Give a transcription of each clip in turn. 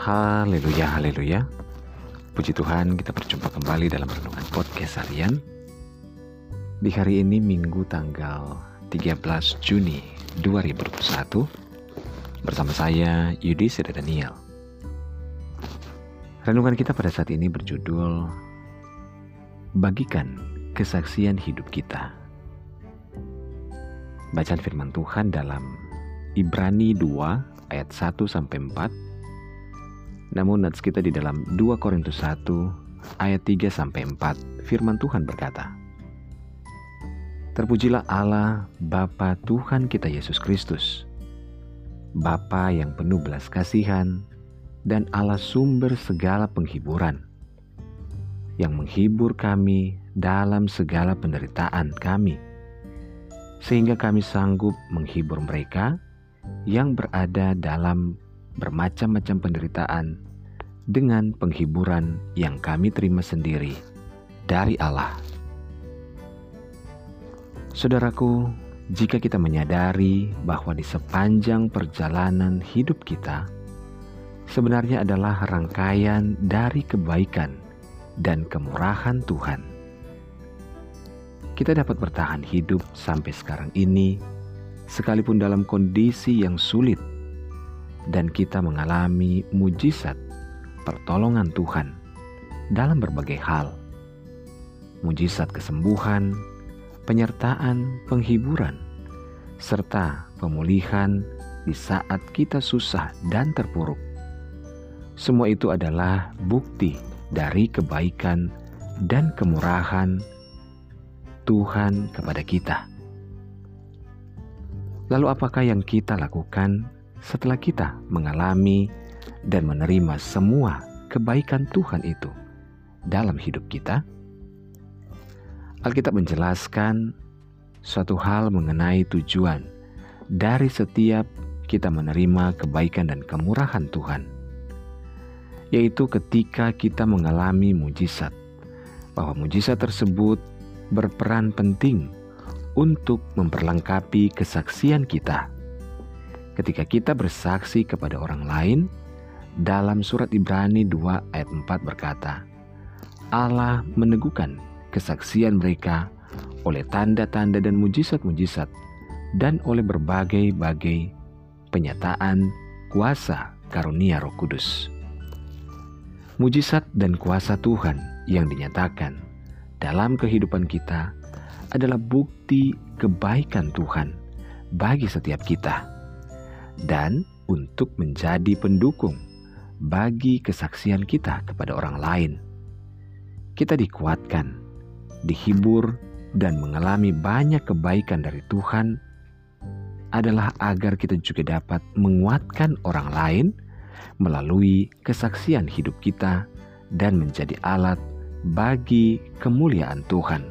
Haleluya, haleluya. Puji Tuhan, kita berjumpa kembali dalam renungan podcast harian. Di hari ini Minggu tanggal 13 Juni 2021 bersama saya Yudi Seda Daniel. Renungan kita pada saat ini berjudul Bagikan kesaksian hidup kita. Bacaan firman Tuhan dalam Ibrani 2 ayat 1 sampai 4 namun nats kita di dalam 2 Korintus 1 ayat 3 sampai 4 firman Tuhan berkata, Terpujilah Allah Bapa Tuhan kita Yesus Kristus, Bapa yang penuh belas kasihan dan Allah sumber segala penghiburan, yang menghibur kami dalam segala penderitaan kami, sehingga kami sanggup menghibur mereka yang berada dalam bermacam-macam penderitaan dengan penghiburan yang kami terima sendiri dari Allah. Saudaraku, jika kita menyadari bahwa di sepanjang perjalanan hidup kita sebenarnya adalah rangkaian dari kebaikan dan kemurahan Tuhan, kita dapat bertahan hidup sampai sekarang ini, sekalipun dalam kondisi yang sulit dan kita mengalami mujizat pertolongan Tuhan dalam berbagai hal. Mujizat kesembuhan, penyertaan, penghiburan, serta pemulihan di saat kita susah dan terpuruk. Semua itu adalah bukti dari kebaikan dan kemurahan Tuhan kepada kita. Lalu, apakah yang kita lakukan setelah kita mengalami dan menerima semua kebaikan Tuhan itu dalam hidup kita? Alkitab menjelaskan suatu hal mengenai tujuan dari setiap kita menerima kebaikan dan kemurahan Tuhan, yaitu ketika kita mengalami mujizat, bahwa mujizat tersebut berperan penting untuk memperlengkapi kesaksian kita ketika kita bersaksi kepada orang lain, dalam surat Ibrani 2 ayat 4 berkata, Allah meneguhkan kesaksian mereka oleh tanda-tanda dan mujizat-mujizat dan oleh berbagai-bagai penyataan kuasa karunia Roh Kudus. Mujizat dan kuasa Tuhan yang dinyatakan dalam kehidupan kita adalah bukti kebaikan Tuhan bagi setiap kita dan untuk menjadi pendukung bagi kesaksian kita kepada orang lain. Kita dikuatkan, dihibur, dan mengalami banyak kebaikan dari Tuhan adalah agar kita juga dapat menguatkan orang lain melalui kesaksian hidup kita dan menjadi alat bagi kemuliaan Tuhan.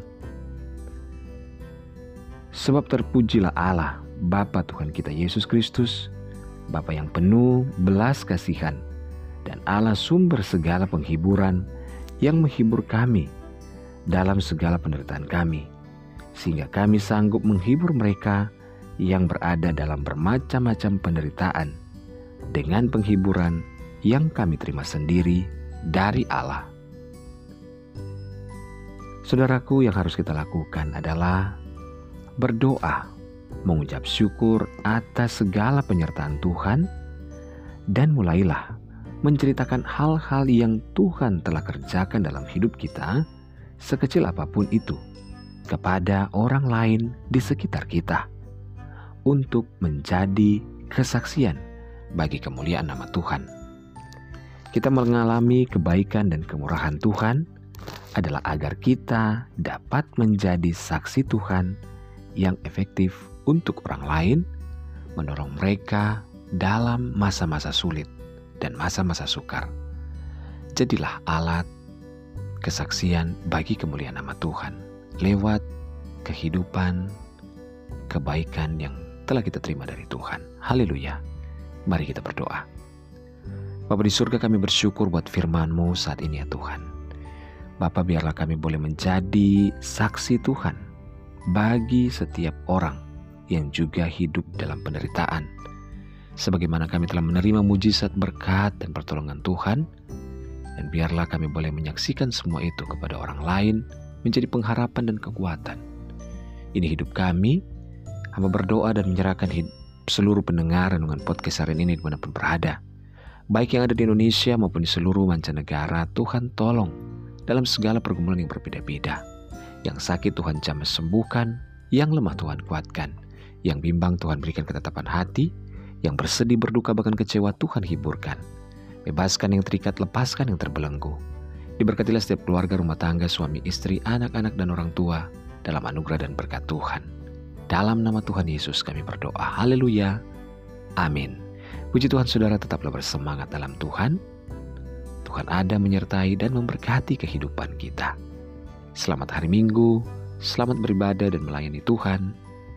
Sebab terpujilah Allah, Bapa Tuhan kita Yesus Kristus, Bapa yang penuh belas kasihan, dan Allah sumber segala penghiburan yang menghibur kami dalam segala penderitaan kami, sehingga kami sanggup menghibur mereka yang berada dalam bermacam-macam penderitaan dengan penghiburan yang kami terima sendiri dari Allah. Saudaraku, yang harus kita lakukan adalah berdoa mengucap syukur atas segala penyertaan Tuhan, dan mulailah menceritakan hal-hal yang Tuhan telah kerjakan dalam hidup kita, sekecil apa pun itu, kepada orang lain di sekitar kita, untuk menjadi kesaksian bagi kemuliaan nama Tuhan. Kita mengalami kebaikan dan kemurahan Tuhan adalah agar kita dapat menjadi saksi Tuhan yang efektif untuk orang lain, mendorong mereka dalam masa-masa sulit dan masa-masa sukar. Jadilah alat kesaksian bagi kemuliaan nama Tuhan lewat kehidupan kebaikan yang telah kita terima dari Tuhan. Haleluya. Mari kita berdoa. Bapak di surga kami bersyukur buat firman-Mu saat ini ya Tuhan. Bapak biarlah kami boleh menjadi saksi Tuhan bagi setiap orang yang juga hidup dalam penderitaan, sebagaimana kami telah menerima mujizat berkat dan pertolongan Tuhan, dan biarlah kami boleh menyaksikan semua itu kepada orang lain menjadi pengharapan dan kekuatan. Ini hidup kami, hamba berdoa dan menyerahkan hidup seluruh pendengar dengan podcast hari ini di mana pun berada. Baik yang ada di Indonesia maupun di seluruh mancanegara, Tuhan tolong dalam segala pergumulan yang berbeda-beda. Yang sakit Tuhan jamah sembuhkan, yang lemah Tuhan kuatkan, yang bimbang Tuhan berikan ketetapan hati, yang bersedih berduka bahkan kecewa Tuhan hiburkan. Bebaskan yang terikat, lepaskan yang terbelenggu. Diberkatilah setiap keluarga rumah tangga, suami, istri, anak-anak, dan orang tua dalam anugerah dan berkat Tuhan. Dalam nama Tuhan Yesus kami berdoa. Haleluya. Amin. Puji Tuhan saudara tetaplah bersemangat dalam Tuhan. Tuhan ada menyertai dan memberkati kehidupan kita. Selamat hari Minggu, selamat beribadah dan melayani Tuhan.